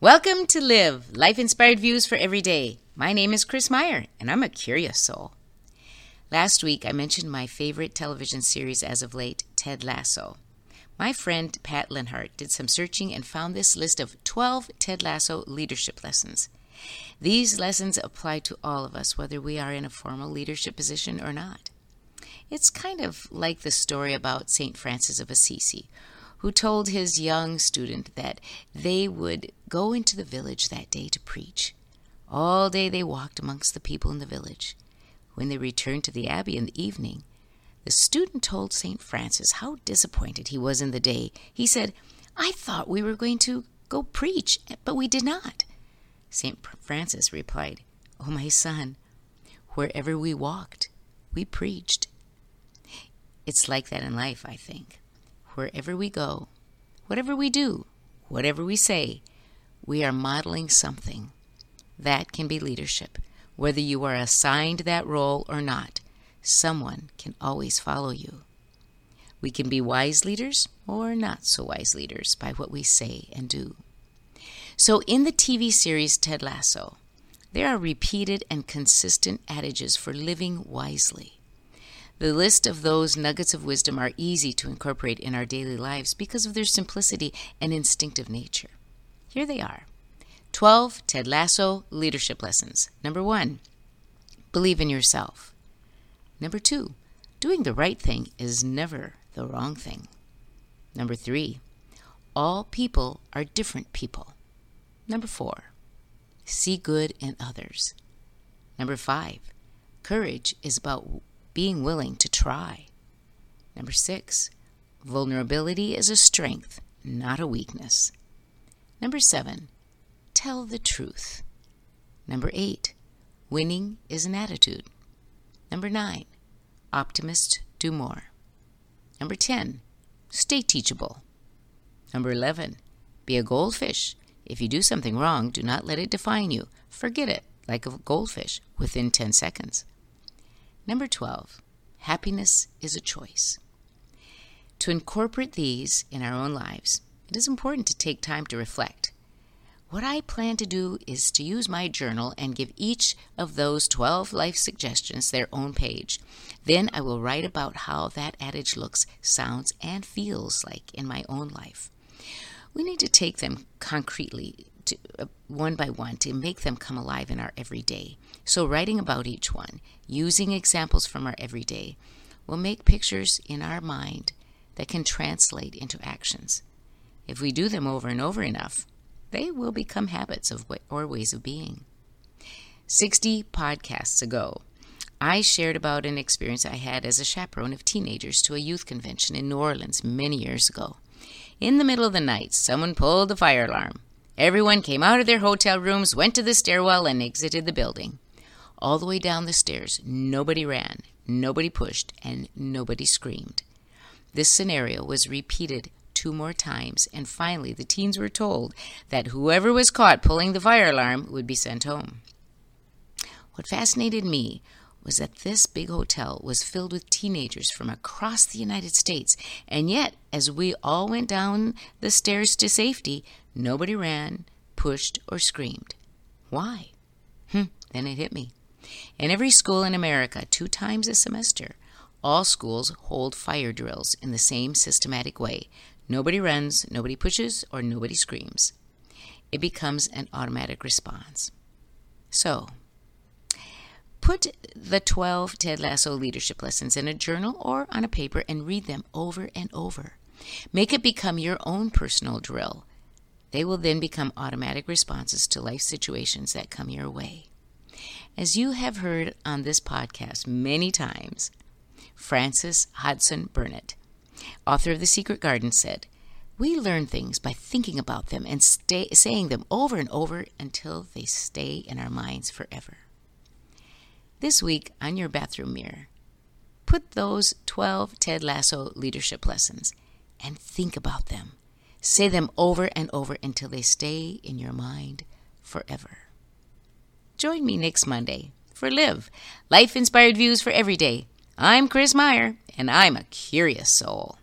Welcome to Live Life Inspired Views for Every Day. My name is Chris Meyer, and I'm a curious soul. Last week, I mentioned my favorite television series as of late, Ted Lasso. My friend Pat Linhart did some searching and found this list of 12 Ted Lasso leadership lessons. These lessons apply to all of us, whether we are in a formal leadership position or not. It's kind of like the story about St. Francis of Assisi, who told his young student that they would go into the village that day to preach. All day they walked amongst the people in the village. When they returned to the abbey in the evening, the student told St. Francis how disappointed he was in the day. He said, I thought we were going to go preach, but we did not. St. Francis replied, Oh, my son, wherever we walked, we preached. It's like that in life, I think wherever we go, whatever we do, whatever we say, we are modeling something. That can be leadership. Whether you are assigned that role or not, someone can always follow you. We can be wise leaders or not so wise leaders by what we say and do. So, in the TV series Ted Lasso, there are repeated and consistent adages for living wisely. The list of those nuggets of wisdom are easy to incorporate in our daily lives because of their simplicity and instinctive nature. Here they are 12 Ted Lasso leadership lessons. Number one, believe in yourself. Number two, doing the right thing is never the wrong thing. Number three, all people are different people. Number four, see good in others. Number five, courage is about being willing to try. Number six, vulnerability is a strength, not a weakness. Number seven, tell the truth. Number eight, winning is an attitude. Number nine, optimists do more. Number 10, stay teachable. Number 11, be a goldfish. If you do something wrong, do not let it define you. Forget it, like a goldfish, within 10 seconds. Number 12, happiness is a choice. To incorporate these in our own lives, it is important to take time to reflect. What I plan to do is to use my journal and give each of those 12 life suggestions their own page. Then I will write about how that adage looks, sounds, and feels like in my own life. We need to take them concretely to, uh, one by one to make them come alive in our everyday. So, writing about each one, using examples from our everyday, will make pictures in our mind that can translate into actions. If we do them over and over enough, they will become habits of or ways of being. 60 podcasts ago, I shared about an experience I had as a chaperone of teenagers to a youth convention in New Orleans many years ago. In the middle of the night, someone pulled the fire alarm. Everyone came out of their hotel rooms, went to the stairwell, and exited the building. All the way down the stairs, nobody ran, nobody pushed, and nobody screamed. This scenario was repeated two more times, and finally the teens were told that whoever was caught pulling the fire alarm would be sent home. What fascinated me was that this big hotel was filled with teenagers from across the United States, and yet, as we all went down the stairs to safety, nobody ran, pushed, or screamed. Why? Hm, then it hit me. In every school in America, two times a semester, all schools hold fire drills in the same systematic way. Nobody runs, nobody pushes, or nobody screams. It becomes an automatic response. So, Put the 12 Ted Lasso leadership lessons in a journal or on a paper and read them over and over. Make it become your own personal drill. They will then become automatic responses to life situations that come your way. As you have heard on this podcast many times, Frances Hodgson Burnett, author of The Secret Garden, said, We learn things by thinking about them and stay, saying them over and over until they stay in our minds forever. This week on your bathroom mirror, put those 12 Ted Lasso leadership lessons and think about them. Say them over and over until they stay in your mind forever. Join me next Monday for Live Life Inspired Views for Every Day. I'm Chris Meyer, and I'm a curious soul.